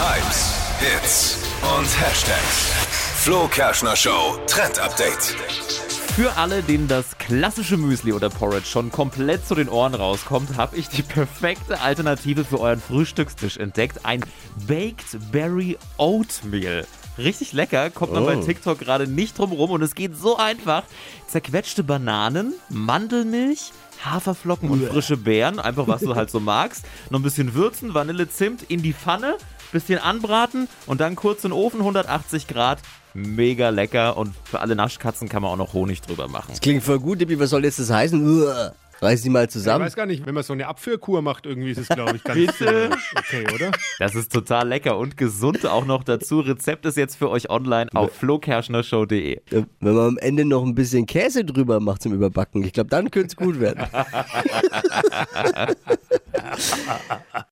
Hypes, Hits und Hashtags. Flo Kerschner Show Trend Update. Für alle, denen das klassische Müsli oder Porridge schon komplett zu den Ohren rauskommt, habe ich die perfekte Alternative für euren Frühstückstisch entdeckt. Ein Baked Berry Oatmeal. Richtig lecker, kommt man bei TikTok gerade nicht drum rum und es geht so einfach. Zerquetschte Bananen, Mandelmilch, Haferflocken und frische Beeren, einfach was du halt so magst. Noch ein bisschen würzen, Vanille, Zimt in die Pfanne, bisschen anbraten und dann kurz in den Ofen, 180 Grad. Mega lecker und für alle Naschkatzen kann man auch noch Honig drüber machen. Klingt voll gut, Dippi. Was soll jetzt das heißen? Uah. Reiß die mal Ich zusammen. weiß gar nicht, wenn man so eine Abführkur macht, irgendwie ist es, glaube ich, ganz Bitte? äh, okay, oder? Das ist total lecker und gesund auch noch dazu. Rezept ist jetzt für euch online auf flokerschnershow.de. Wenn man am Ende noch ein bisschen Käse drüber macht zum Überbacken, ich glaube, dann könnte es gut werden.